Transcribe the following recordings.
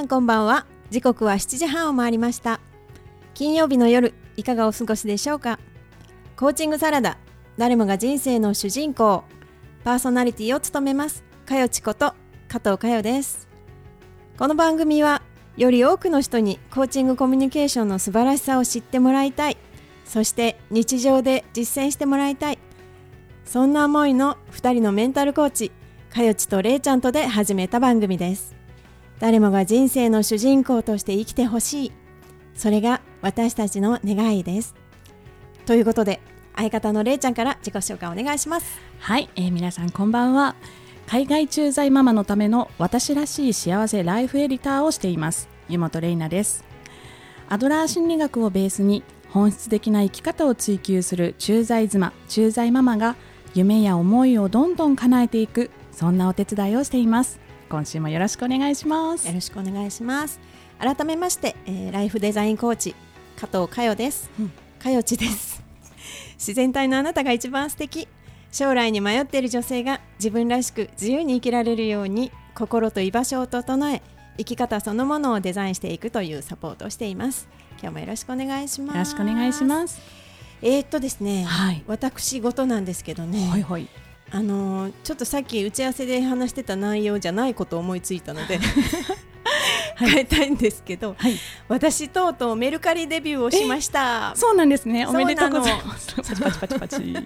さんこんばんは。時刻は7時半を回りました。金曜日の夜いかがお過ごしでしょうか？コーチングサラダ誰もが人生の主人公パーソナリティを務めますかよちこと加藤かよです。この番組はより多くの人にコーチングコミュニケーションの素晴らしさを知ってもらいたい。そして日常で実践してもらいたい。そんな思いの2人のメンタルコーチかよちとれいちゃんとで始めた番組です。誰もが人生の主人公として生きてほしい。それが私たちの願いです。ということで相方のれいちゃんから自己紹介お願いします。はい、えー、皆さんこんばんは。海外駐在ママのための私らしい幸せライフエディターをしています。湯本玲奈です。アドラー心理学をベースに本質的な生き方を追求する駐在妻駐在ママが夢や思いをどんどん叶えていくそんなお手伝いをしています。今週もよろしくお願いします。よろしくお願いします。改めまして、えー、ライフデザインコーチ加藤佳代です、うん、佳代ちです。自然体のあなたが一番素敵。将来に迷っている女性が自分らしく自由に生きられるように心と居場所を整え生き方そのものをデザインしていくというサポートをしています。今日もよろしくお願いします。よろしくお願いします。えー、っとですね、はい、私事なんですけどね、はいはい、あのちょっとさっき打ち合わせで話してた内容じゃないことを思いついたので。変えたいんですけど、はい、私とうとうメルカリデビューをしました。そうなんですね。おめでとうございます。パチパチパチパチ。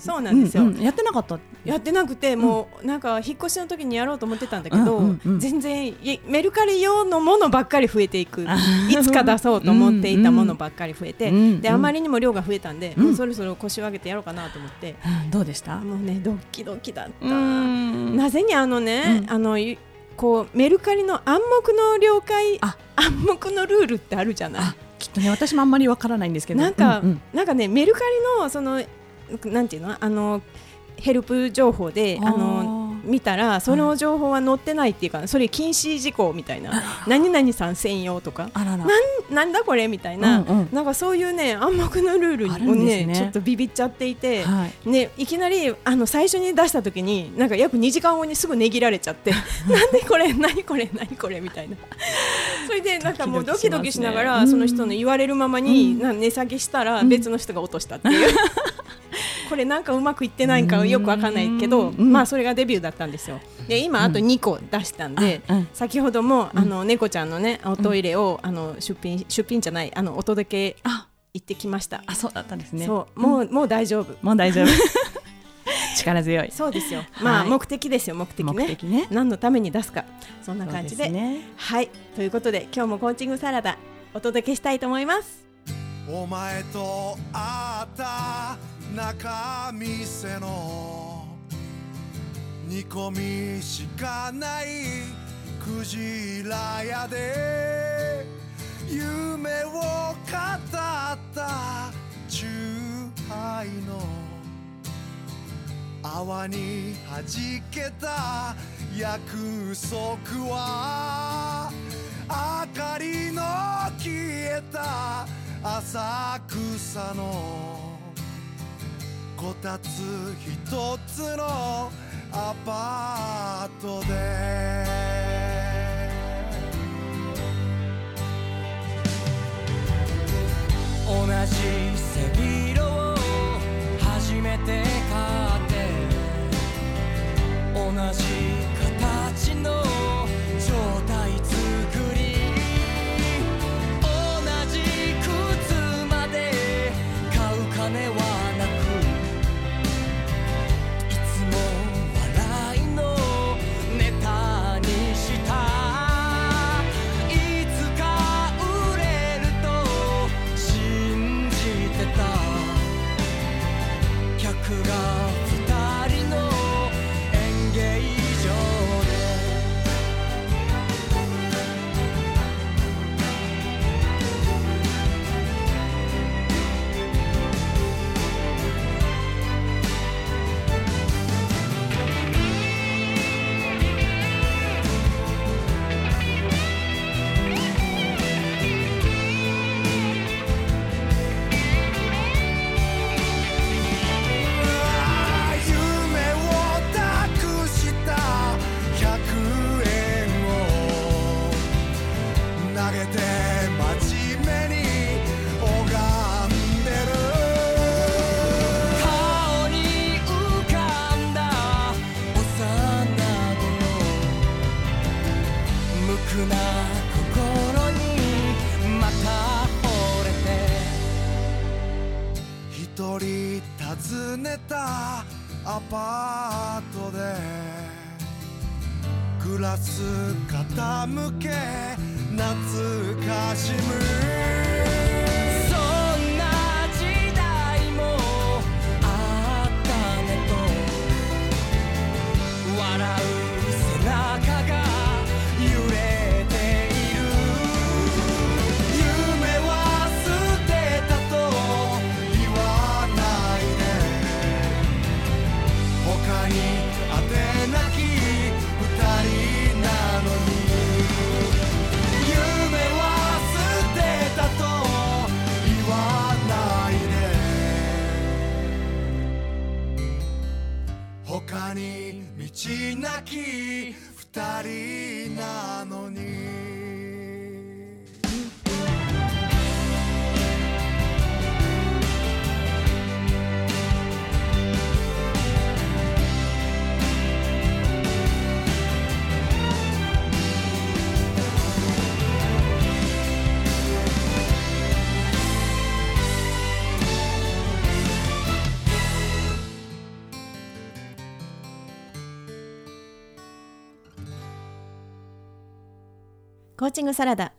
そうなんですよ、うんうん、やってなかった？やってなくて、もうなんか引っ越しの時にやろうと思ってたんだけど、うんうんうん、全然メルカリ用のものばっかり増えていく。いつか出そうと思っていたものばっかり増えて、うんうん、であまりにも量が増えたんで、もうそろそろ腰を上げてやろうかなと思って。どうでした？もうねドキドキだった。なぜにあのね、あのこうメルカリの暗黙の了解暗黙のルールってあるじゃない？きっとね私もあんまりわからないんですけど。なんか、うんうん、なんかねメルカリのそのなんていうの？あのヘルプ情報であの見たらその情報は載ってないっていうか、それ禁止事項みたいな。何々さん専用とか。なんなんだこれみたいな、なんかそういうね暗黙のルールをね、ね、ちょっとビビっちゃっていて、はい、ね、いきなりあの最初に出した時になんか約2時間後にすぐ値切られちゃって。なんでこれ何これ何これみたいな。それでなんかもうドキドキしながら、その人の言われるままに、うん、値下げしたら別の人が落としたっていう。これなんかうまくいってないかよくわかんないけど、まあそれがデビューだったんですよ。で今あと2個出したんで、先ほどもあの猫ちゃんのねおトイレをあの出品出品じゃないあのお届け行ってきました。あそうだったんですね。そうもうもう大丈夫。もう大丈夫。力強い。そうですよ。まあ目的ですよ目的ね。目的ね。何のために出すかそんな感じで。はいということで今日もコーチングサラダお届けしたいと思います。お前と会った中店の。煮込みしかないクジラ屋で。夢を語ったチューハイの。泡に弾けた約束は。明かりの消えた浅草のこたつ一つのアパートで。同じ背広を初めて買って。同じくな心にまた惚れて一人訪ねたアパートでグラス傾け懐かしむ他に道なき二人なのに。コーチングサラダ。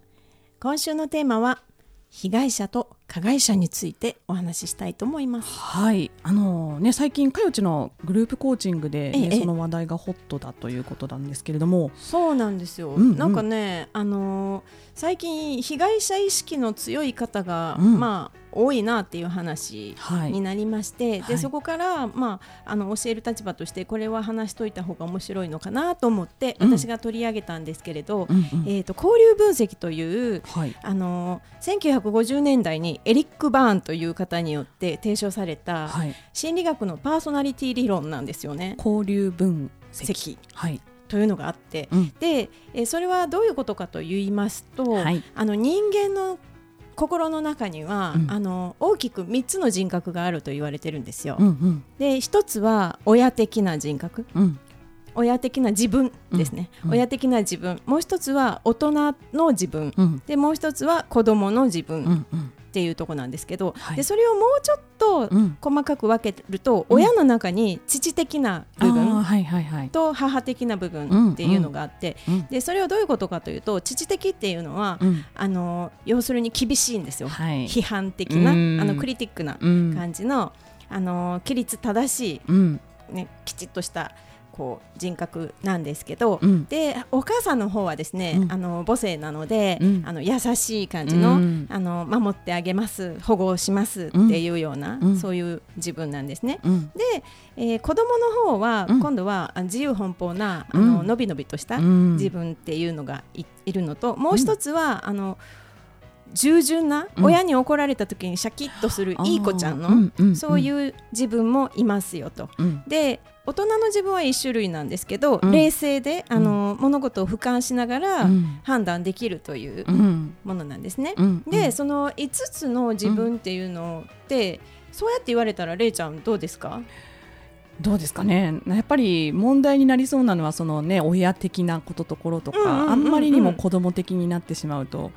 今週のテーマは被害者と加害者についてお話ししたいと思います。はい、あのね最近かよちのグループコーチングで、ねええ。その話題がホットだということなんですけれども、そうなんですよ、うんうん。なんかねあのー最近被害者意識の強い方が、うん。まあ多いなっていう話はい。になりまして、はい。でそこから、まあ、あの教える立場としてこれは話しといた方が面白いのかなと思って、うん。私が取り上げたんですけれど、うんうん。えー、と交流分析というはい、あの1950年代にエリック・バーンという方によって提唱されたはい、心理学のパーソナリティ理論なんですよね。交流分析。析はい、というのがあって、うん。で、えーそれはどういうことかと言いますと、はい。あの人間の心の中には、うん。あの大きく3つの人格があると言われてるんですよ。うんうん。で1つは親的な人格。うん。親的な自分ですね、うん。うん。親的な自分。もう1つは大人の自分。うん。でもう1つは子供の自う分っていうところなんですけど、はい。でそれをもうちょっとうん。細かく分けると、うん。親の中に父的な部分と母的な部分っていうのがあって、うん。でそれはどういうことかというと父的っていうのは、うん。あの要するに厳しいんですよ、はい。批判的なあうん。のクリティックなうん。感じの、あの規律正しうん。い、ね、きちっとしたこう人格なんですけど、うん。でお母さんの方はですね、うん。あの母性なので、うん。あの優しい感じの,、うん。あの守ってあげます保護しますっていうような、うん。そういう自分なんですね。うん。で、えー子供の方は、うん。今度はあ自由奔放なあの、うん。のびのびとしたうん。自分っていうのがいいるのともう一つは、あの従順な、うん。親に怒られた時にシャキッとするいい子ちゃんの、あーうんうん。そういう自分もいますよと。うん。で大人の自分は一種類なんですけど、うん。冷静であの、物事を俯瞰しながらうん。判断できるといううん。ものなんですね。うん。でその5つの自分っていうのって、そうやって言われたられいちゃんどうですか？どうですかね。やっぱり問題になりそうなのはそのね親的なことところとか、うんうんうんうん。あんまりにも子供的になってしまうと、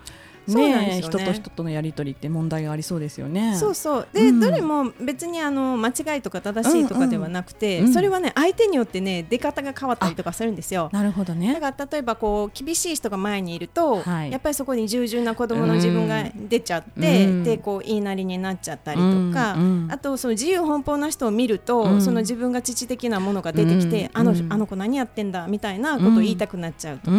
ね。人と人とのやり取りって問題がありそうですよね。そうそう。で、うん。どれも別にあの間違いとか正しいとかではなくて、うんうん。それはね相手によってね出方が変わったりとかするんですよ。なるほどだね。から例えばこう厳しい人が前にいると、はい。やっぱりそこに従順な子供の自分が出ちゃって、うん。でこう言いなりになっちゃったりとか、うんうんあとその自由奔放な人を見ると、うん。その自分が父的なものが出てきて、うん。あのうん。あの子何やってんだみたいなことを言いたくなっちゃうとか、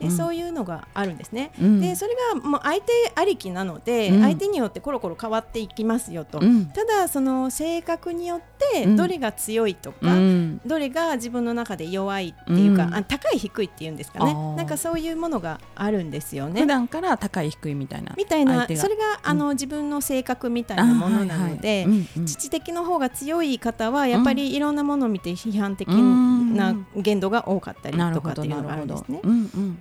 でそういうのがあるんですね。うん。でそれがもう相手ありきなので、うん。相手によってコロコロ変わっていきますよと、うん。ただその性格によってうん。どれが強いとか、うん。どれが自分の中で弱いっていうか、うん。あ高い低いっていうんですかね。なんかそういうものがあるんですよね。普。段から高い低いみたいなみたいなそれがあの、自分の性格みたいなものなので、父的の方が強い方はやっぱりいろんなものを見て批判的うん。な言動が多かったりとかっていうのがあなるんですね。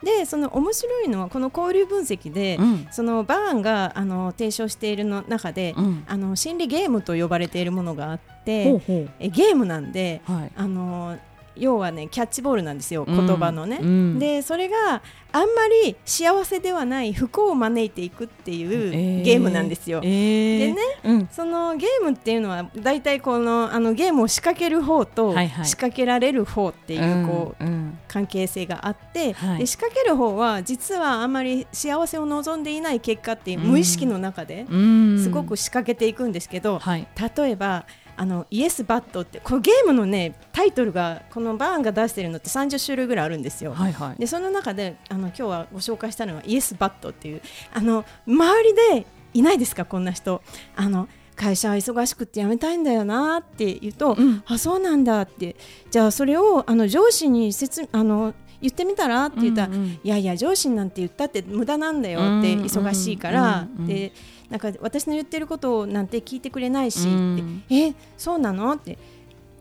でその面白いのはこの交流分析で、うん。そのバーンがあの提唱しているの中で、うん。あの心理ゲームと呼ばれているものがあってほうほう。えゲームなんではい。あの要はねキャッチボールなんですようん。言葉のね。うん。でそれがあんまり幸せではない不幸を招いていくっていうえゲームなんですよ。えー。でねうん。そのゲームっていうのは大体このあのゲームを仕掛ける方と仕掛けられる方っていうこう、関係性があって、はい。で仕掛ける方は実はあんまり幸せを望んでいない結果っていううん無意識の中でうん。すごく仕掛けていくんですけど、はい。例えばあのイエス・バットってこのゲームのねタイトルがこのバーンが出してるのって30種類ぐらいあるんですよ。はいはい。でその中であの今日はご紹介したのはイエス・バットっていうあの周りでいないですかこんな人。あの会社は忙しくって辞めたいんだよなって言うと、うん。あそうなんだって。じゃあそれをあの上司に説あの言ってみたらって言ったら、うんうん。いやいや上司なんて言ったって無駄なんだよってうん忙しいから、うんうん。でなんか私の言ってることをなんて聞いてくれないし、うん。えそうなの？って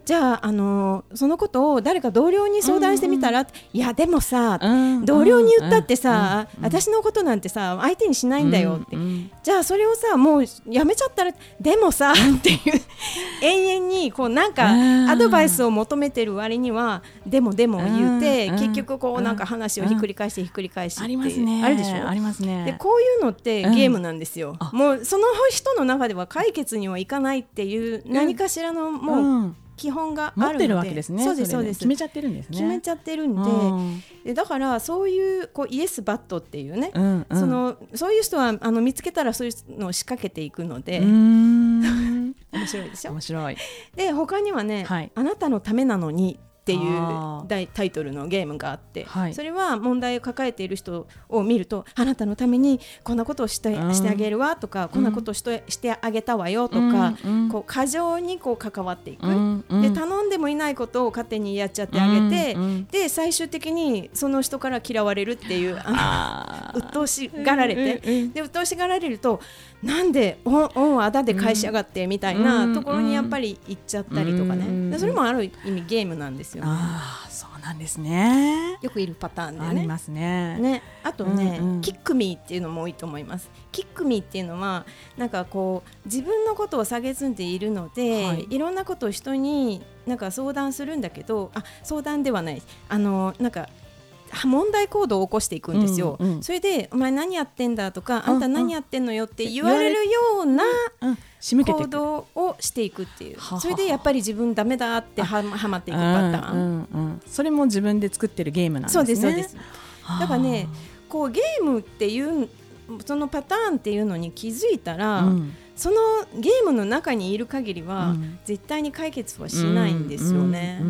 じゃあ、あのそのことを誰か同僚に相談してみたら、いやでもさ、うん。同僚に言ったってさ、うん私のことなんてさ相手にしないんだよって、うんうんじゃあそれをさもうやめちゃったらでもさっていう永遠にこうなんかうん。アドバイスを求めてる割にはでもでも言うてうん結局こうなんか話をひっくり返してひっくり返してありますね。あるでしょ？ありますね。でこういうのってうん。ゲームなんですよ、あ。もうその人の中では解決にはいかないっていう何かしらのもううん基本があるので、持ってるわけですねそうですれそうです。決めちゃってるんですね。決めちゃってるんで,、うん。でだからそういうこうイエスバットっていうね、うんうん。そのそういう人はあの見つけたらそういうのを仕掛けていくので、面白いでしょ？面白い。で他にはね、はい。あなたのためなのに」っていうタイトルのゲームがあって、はい。それは問題を抱えている人を見るとあなたのためにこんなことをして,、うん。してあげるわとかこんなことをして,、してあげたわよとか、うん。うん。こう過剰にこう関わっていく、うん。うん。で頼んでもいないことを勝手にやっちゃってあげて、で最終的にその人から嫌われるっていうああの鬱陶しがられて、で鬱陶しがられるとなんでオンオンあだで返しやがってみたいなところにやっぱり行っちゃったりとかね、それもある意味ゲームなんですよね。あーそうなんですね。よくいるパターンでね。ありますね。ね、あとね、うんうん。キックミーっていうのも多いと思います。キックミーっていうのはなんかこう自分のことを下げずんでいるので、はい。い、ろんなことを人になんか相談するんだけど、あ相談ではない、あのなんかは問題行動を起こしていくんですよ。うんうんそれでお前何やってんだとか、うんあんた何やってんのよって言われるような行動をしていくっていう。それでやっぱり自分ダメだってははまっていくパターン、うんうん。うんそれも自分で作ってるゲームなんですね。そうですそうです。はあ。だからねこうゲームっていうそのパターンっていうのに気づいたら、うん。そのゲームの中にいる限りは、うん。絶対に解決はしないんですよね。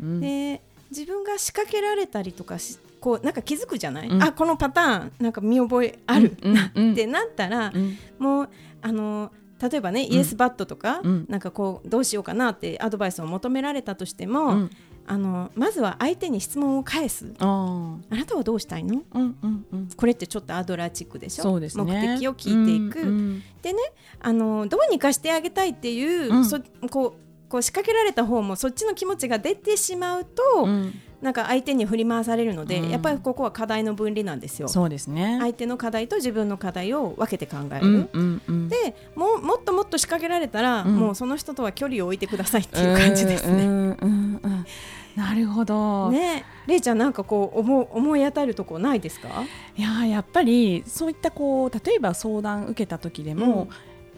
で自分が仕掛けられたりとかしこうなんか気づくじゃない、うん。あこのパターンなんか見覚えある、ってなったら、うん。もうあの例えばね、イエスバットとか、うん。なんかこうどうしようかなってアドバイスを求められたとしても、うん。あのまずは相手に質問を返す。あなたはどうしたいの？うんうんうん。これってちょっとアドラーチックでしょ？そうですね。目的を聞いていく、うんうん。でねあのどうにかしてあげたいっていう、うん。そこうこう仕掛けられた方もそっちの気持ちが出てしまうと、うんなんか相手に振り回されるので、うんやっぱりここは課題の分離なんですよ。そうですね相手の課題と自分の課題を分けて考える。うんうんうんでもうもっともっと仕掛けられたら、うんもうその人とは距離を置いてくださいっていう感じですね。うんうんうんうんなるほど、ねれいちゃんなんかこう思う思い当たるとこないですか？いやーやっぱりそういったこう例えば相談受けた時でも、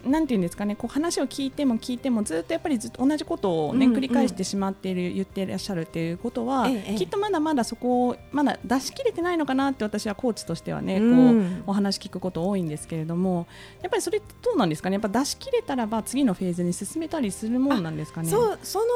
なんていうんですかねこう話を聞いても聞いてもずっとやっぱりずっと同じことをね、繰り返してしまっている言っていらっしゃるっていうことは、ええきっとまだまだそこをまだ出し切れてないのかなって私はコーチとしてはね、うん。こうお話聞くこと多いんですけれどもやっぱりそれってどうなんですかね？やっぱ出し切れたらば次のフェーズに進めたりするもんなんですかね？そうその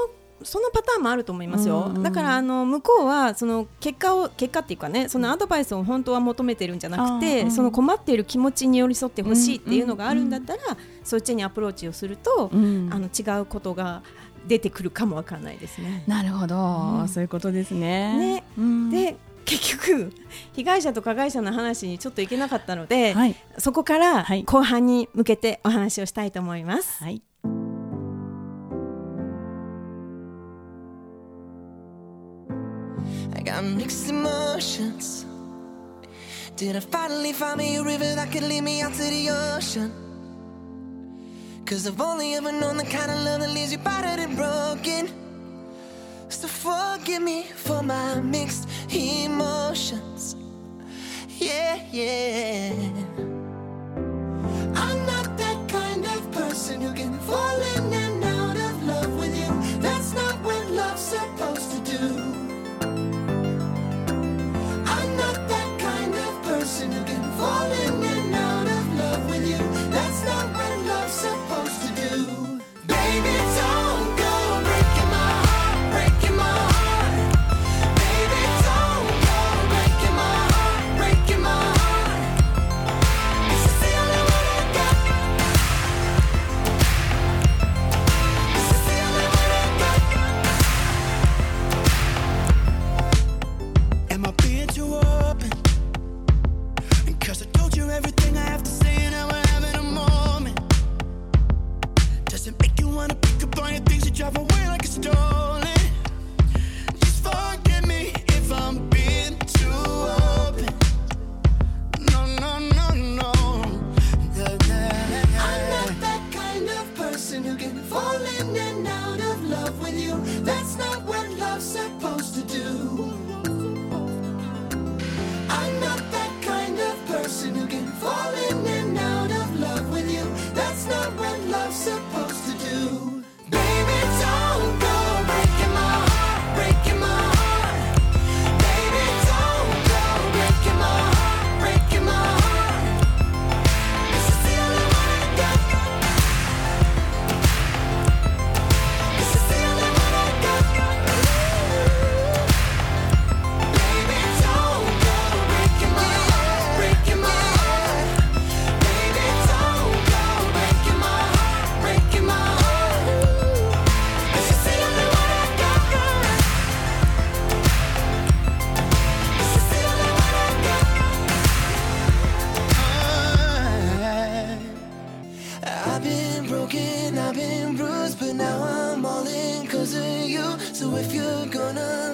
そのパターンもあると思いますよ、うんうんだからあの向こうはその結果を結果っていうかねそのアドバイスを本当は求めてるんじゃなくて、うんその困っている気持ちに寄り添ってほしいっていうのがあるんだったら、そっちにアプローチをすると、うん。あの違うことが出てくるかもわかんないですね。なるほど、うん。そういうことですね。ね。うん。で結局被害者と加害者の話にちょっといけなかったので、はい、そこからはい。後半に向けてお話をしたいと思います。はい Mixed emotions. Did I finally find me a river that could lead me out to the ocean? Cause I've only ever known the kind of love that leaves you battered and broken. So forgive me for my mixed emotions. Yeah, yeah. I'm not that kind of person who can fall in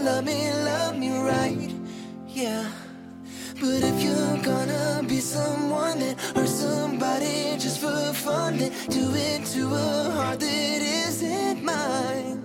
love me, love me right, yeah. But if you're gonna be someone that hurts somebody just for fun, then do it to a heart that isn't mine.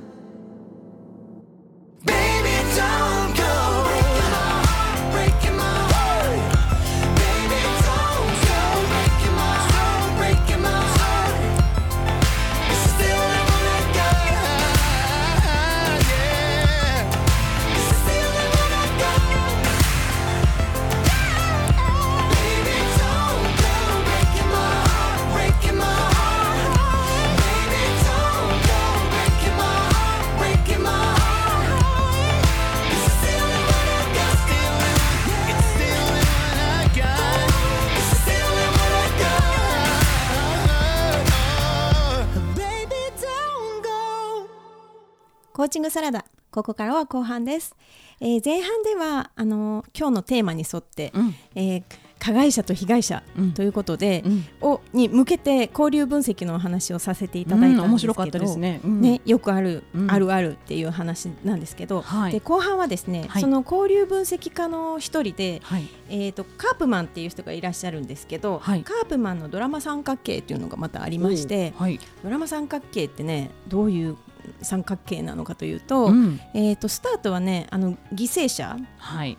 コーチングサラダ。ここからは後半です、えー前半ではあの今日のテーマに沿って、うん。えー加害者と被害者うん。ということで、うん。をに向けて交流分析のお話をさせていただいたんですけど、うん。面白かったですね。うん。ねよくある、うん。あるあるっていう話なんですけど、はい。で後半はですね、はい。その交流分析家の一人で、はい。えー、とカープマンっていう人がいらっしゃるんですけど、はい。カープマンのドラマ三角形っていうのがまたありまして、はい。ドラマ三角形ってねどういう三角形なのかというと,、うん。えー、とスタートはねあの犠牲者、はい。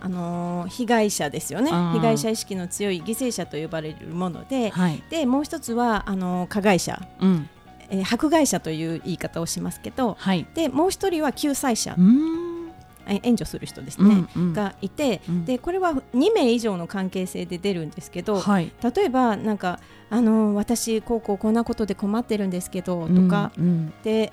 あのー被害者ですよね。被害者意識の強い犠牲者と呼ばれるもので、はい。でもう一つはあのー加害者、うん。えー迫害者という言い方をしますけどはい。でもう一人は救済者援助する人ですね、うんうん。がいて、うん。でこれは2名以上の関係性で出るんですけど、はい。例えばなんかあのー私こうこうこんなことで困ってるんですけどとか、うん。で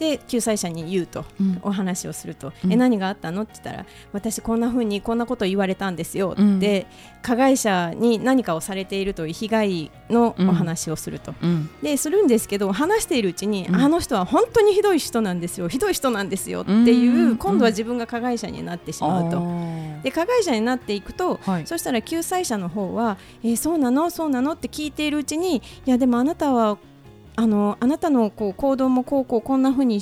で救済者に言うと、うん。お話をすると、うん。え何があったの？って言ったら私こんな風にこんなこと言われたんですよ、うん。で加害者に何かをされているという被害のお話をすると、うん。でするんですけど話しているうちに、うん。あの人は本当にひどい人なんですよひどい人なんですよっていう、うん。今度は自分が加害者になってしまうと。で加害者になっていくと、はい。そしたら救済者の方は、えーそうなの？そうなの？って聞いているうちにいやでもあなたはあのあなたのこう行動もこうこうこんな風に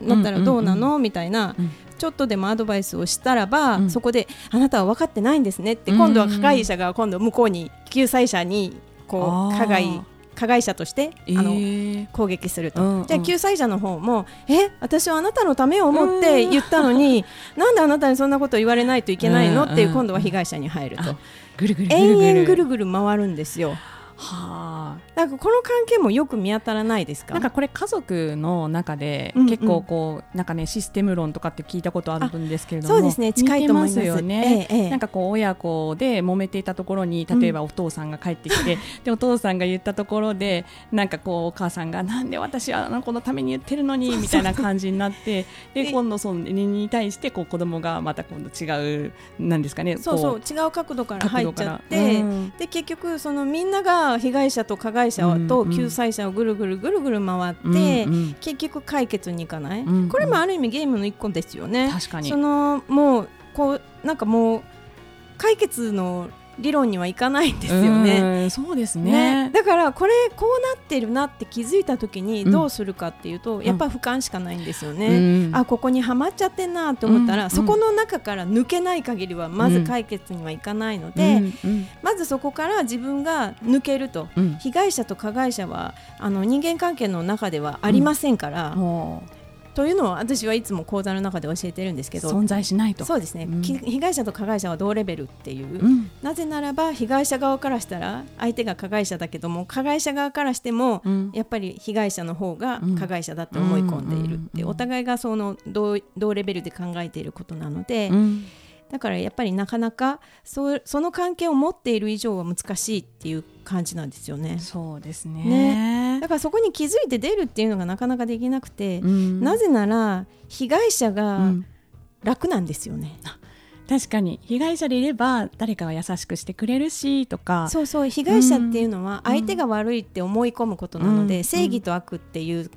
なったらどうなの、みたいな、うん。ちょっとでもアドバイスをしたらば、うん。そこであなたは分かってないんですねって、うん今度は加害者が今度向こうに救済者にこう加害加害者として、えあのー。攻撃すると、うんうん。じゃあ救済者の方もえ私はあなたのためを思って言ったのに、なんであなたにそんなこと言われないといけないの、うんうんっていう今度は被害者に入ると、あぐるぐるぐる延ぐる。々ぐるぐる回るんですよはあ。なんかこの関係もよく見当たらないですか？なんかこれ家族の中でうんうん。結構こうなんかねシステム論とかって聞いたことあるんですけれどもそうですね近いと思います。よね、ええええ。なんかこう親子で揉めていたところに例えばお父さんが帰ってきて、でお父さんが言ったところでなんかこうお母さんがなんで私はあの子のために言ってるのにみたいな感じになって でで今度そのに対してこう子供がまた今度違うなんですかねそうそうこ違う角度から角度から入っちゃって、うん。で結局そのみんなが被害者と加害者と救済者をぐるぐるぐるぐる回って、うんうん。結局解決にいかない、うん。うんこれもある意味ゲームの一個ですよね。確かに。そのもうこうなんかもう解決の理論にはいかないんですよね。うんそうですね。ね。だからこれこうなってるなって気づいた時にうん。どうするかっていうと、やっぱ俯瞰しかないんですよね。うん。あここにはまっちゃってんなと思ったら、うん。そこの中から抜けない限りはまず解決にはいかないので、うんうん。まずそこから自分が抜けるとうん。被害者と加害者はあの人間関係の中ではありませんから、もというのを私はいつも講座の中で教えてるんですけど存在しないと。そうですね、うん。き被害者と加害者は同レベルっていう、うん。なぜならば被害者側からしたら相手が加害者だけども加害者側からしても、うん。やっぱり被害者の方がうん。加害者だって思い込んでいるって、お互いがその同同レベルで考えていることなので、うんだからやっぱりなかなかそうその関係を持っている以上は難しいっていう感じなんですよね。そうですね。ね。だからそこに気づいて出るっていうのがなかなかできなくて、うん。なぜなら被害者うがん。楽なんですよね。確かに。被害者でいれば誰かは優しくしてくれるしとか。そうそう。被害者っていうのは相手が悪いって思い込むことなので、うん。正義と悪っていう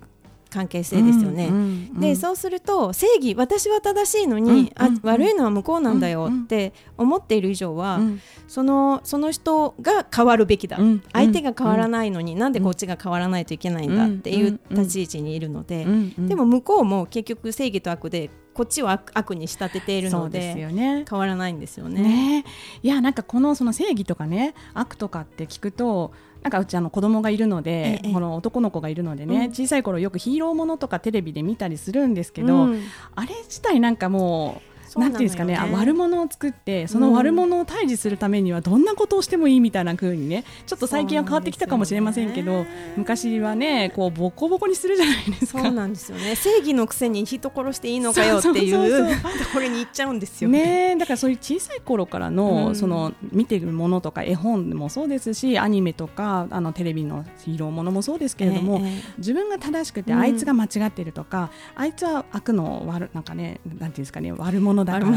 関係性ですよね。うんうんでそうすると正義私は正しいのに、あうんうん。悪いのは向こうなんだよって思っている以上は、うん。そのその人が変わるべきだ、うん相手が変わらないのに、なんでこっちが変わらないといけないんだっていううん立ち位置にいるので、うんうんでも向こうも結局正義と悪でこっちを悪悪に仕立てているのそうですでよね。変わらないんですよね。ね。いやなんかこのその正義とかね悪とかって聞くとなんかうちあの子供がいるので、ええ。この男の子がいるのでね、うん。小さい頃よくヒーローものとかテレビで見たりするんですけど、うん。あれ自体なんかもうなんていうんですかねあ悪者を作ってその悪者を退治するためにはどんなことをしてもいいみたいな風にねちょっと最近は変わってきたかもしれませんけどね。昔はねこうボコボコにするじゃないですか。そうなんですよね。正義のくせに人殺していいのかよっていそうところに行っちゃうんですよね。ねえだからそういう小さい頃からの,、うん。その見てるものとか絵本もそうですしアニメとかあのテレビのヒーローものもそうですけれども、えええ。自分が正しくてうん。あいつが間違ってるとか、あいつは悪の悪なんかねなんていうんですかね悪者だから。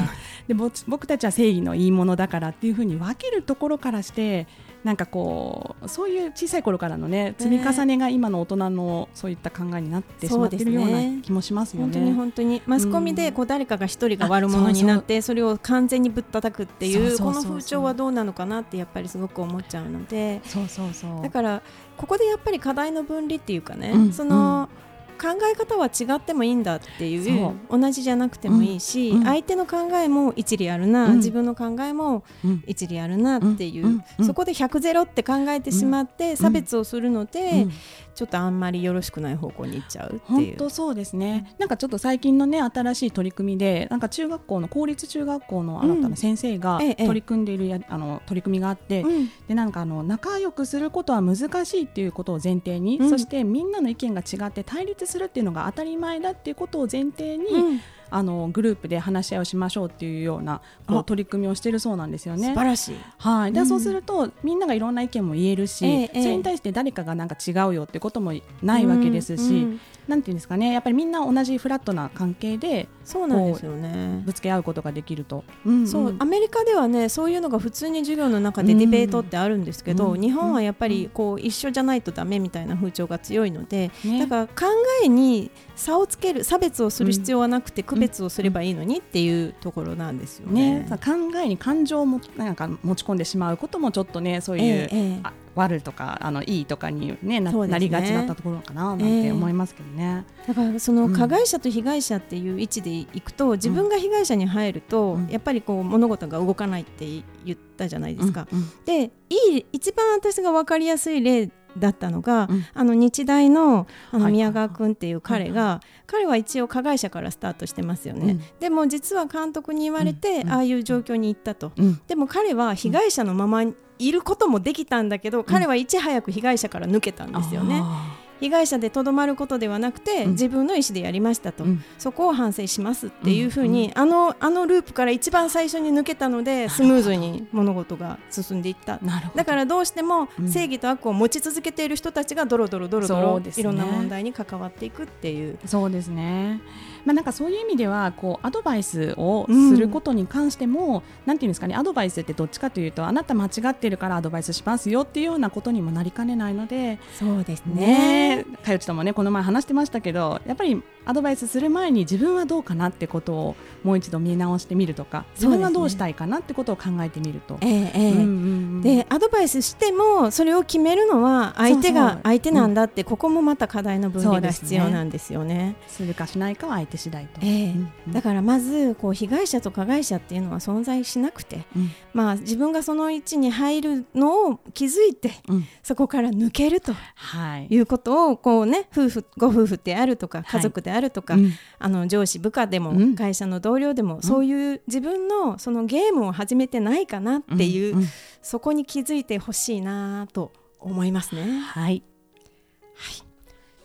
でぼ僕たちは正義のいいものだからっていうふうに分けるところからしてなんかこうそういう小さい頃からのね積み重ねが今の大人のそういった考えになってしまってるような気もしますよね。本当に本当に。マスコミでこう誰かが一人が悪者になってそれを完全にぶったたくっていうこの風潮はどうなのかなってやっぱりすごく思っちゃうので。そうそうそう。だからここでやっぱり課題の分離っていうかね、うん。その、考え方は違ってもいいんだっていうそ同じじゃなくてもいいし、うんうん。相手の考えも一理あるな、うん。自分の考えもうん一理あるなっていう、うん。そこで100ゼロって考えてしまって差別をするので、うん。ちょっとあんまりよろしくない方向に行っちゃうっていう。本当そうですね、なんかちょっと最近のね新しい取り組みでなんか中学校の公立中学校の新たな先生が取り組んでいるや、あの取り組みがあって、うん。でなんかあの仲良くすることは難しいっていうことを前提に、うん。そしてみんなの意見が違って対立するっていうのが当たり前だっていうことを前提に、うん。あのグループで話し合いをしましょうっていうようなこあ。う取り組みをしているそうなんですよね。素晴。らしい。はい、で、うん。そうするとみんながいろんな意見も言えるし、ええええ。それに対して誰かがなんか違うよってこともないわけですし、うんうんなんていうんですかねやっぱりみんな同じフラットな関係でそうなんですよね。ぶつけ合うことができると、うんうん。そうアメリカではねそういうのが普通に授業の中でディベートってあるんですけど、うん。日本はやっぱりこう一緒じゃないとダメみたいな風潮が強いので、ね。だから考えに差をつける差別をする必要はなくて区別をすればいいのにっていうところなんですよね。ね、さ考えに感情をもなんか持ち込んでしまうこともちょっとねそういう、ええええ。あ悪とかあのいいとかに、ねね。なりがちだったところかななんて思いますけどね。だからそのうん加害者と被害者っていう位置でいくと、自分が被害者に入ると、うん。やっぱりこう物事が動かないって言ったじゃないですか。うんうんでいい一番私が分かりやすい例だったのが、うん。あの日大のあのはい。宮川君っていう彼が、彼は一応加害者からスタートしてますよね、うん。でも実は監督に言われて、うん。ああいう状況に行ったと、うん。でも彼は被害者のままいることもできたんだけど、彼はいち早く被害者から抜けたんですよね。あ被害者でとどまることではなくて、うん。自分の意思でやりましたと、うん。そこを反省しますっていうふうに、あのあのループから一番最初に抜けたのでスムーズに物事が進んでいった。だからどうしてもうん。正義と悪を持ち続けている人たちがドロドロドロいろんな問題に関わっていくっていう。そうですね。まあなんかそういう意味ではこうアドバイスをすることに関しても、なんていうんですかねアドバイスってどっちかというとあなた間違ってるからアドバイスしますよっていうようなことにもなりかねないので、そうですねかよちともねこの前話してましたけどやっぱりアドバイスする前に自分はどうかなってことをもう一度見直してみるとか自分はどうしたいかなってことを考えてみると。でアドバイスしてもそれを決めるのは相手が相手なんだって、ここもまた課題の分離が必要なんですよね。するかしないかは相手次第と。ええ。うんうん。だからまずこう被害者と加害者っていうのは存在しなくて、うん。まあ、自分がその位置に入るのを気づいてうん。そこから抜けるとはい。いうことをこう、ね、夫婦ご夫婦であるとかい。家族であるとか、うん。あの上司部下でも、うん。会社の同僚でも、そういう自分のそのゲームを始めてないかなっていう、そこに気づいてほしいなと思いますね。はい。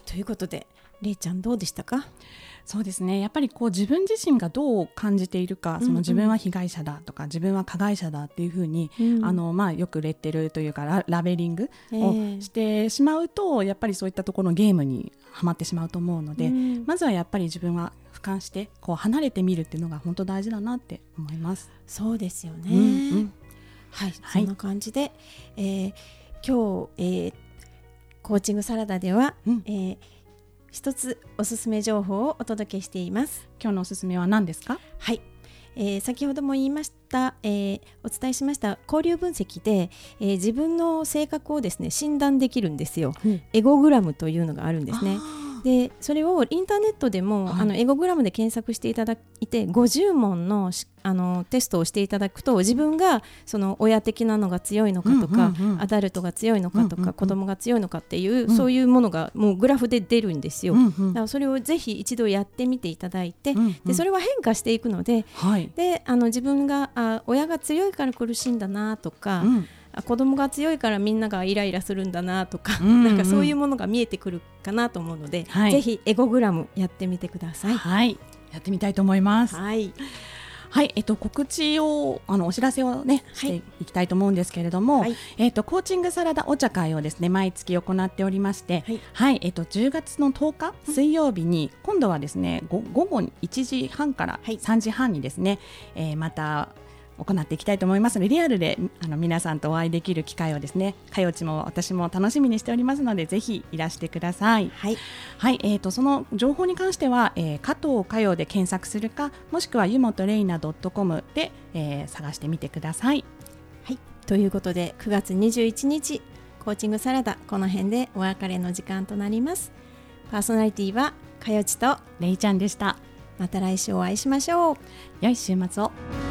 ということでれいちゃんどうでしたか？そうですね。やっぱりこう自分自身がどう感じているか、その自分は被害者だとか自分は加害者だっていうふうに、うん。あのまあ、よくレッテルというかララベリングえをえしてしまうと、やっぱりそういったところのゲームにはまってしまうと思うので、うん。まずはやっぱり自分は俯瞰してこう離れてみるっていうのが本当大事だなって思います。そうですよね。うんうん。はい、はい。そんな感じで、えー今日、えーコーチングサラダでは、うん。えー一つおすすめ情報をお届けしています。今日のおすすめは何ですか？はい、えー先ほども言いました、えーお伝えしました交流分析で、えー自分の性格をですね診断できるんですよ。うんエゴグラムというのがあるんですね。あでそれをインターネットでも、はい。あのエゴグラムで検索していただいて50問のしあのテストをしていただくと自分がその親的なのが強いのかとか、うんうんうん。アダルトが強いのかとか、うんうんうん。子供が強いのかっていう、うん。そういうものがもうグラフで出るんですよ。ーうんうん。だからそれをぜひ一度やってみていただいて、うんうん。でそれは変化していくのではい、であの自分があ親が強いから苦しいんだなとか、うんあ子供が強いからみんながイライラするんだなとか、うんうん。なんかそういうものが見えてくるかなと思うので、はい。ぜひエゴグラムやってみてください。はい、やってみたいと思います。はい、はい、えっと告知をあのお知らせをねしてい。きたいと思うんですけれども、はい。えっとコーチングサラダお茶会をですね毎月行っておりまして、はい。はい、えっと10月の10日水曜日に今度はですねご午後1時半からはい。3時半にですね、えーまた行っていきたいと思いますのでリアルであの皆さんとお会いできる機会をですねかよちも私も楽しみにしておりますのでぜひいらしてください。はい、はい、えー、とその情報に関しては、えー加藤佳代で検索するかもしくは湯本レイナ .com で、えー探してみてください。はい、ということで9月21日コーチングサラダこの辺でお別れの時間となります。パーソナリティはかよちとレイちゃんでした。また来週お会いしましょう。良い週末を。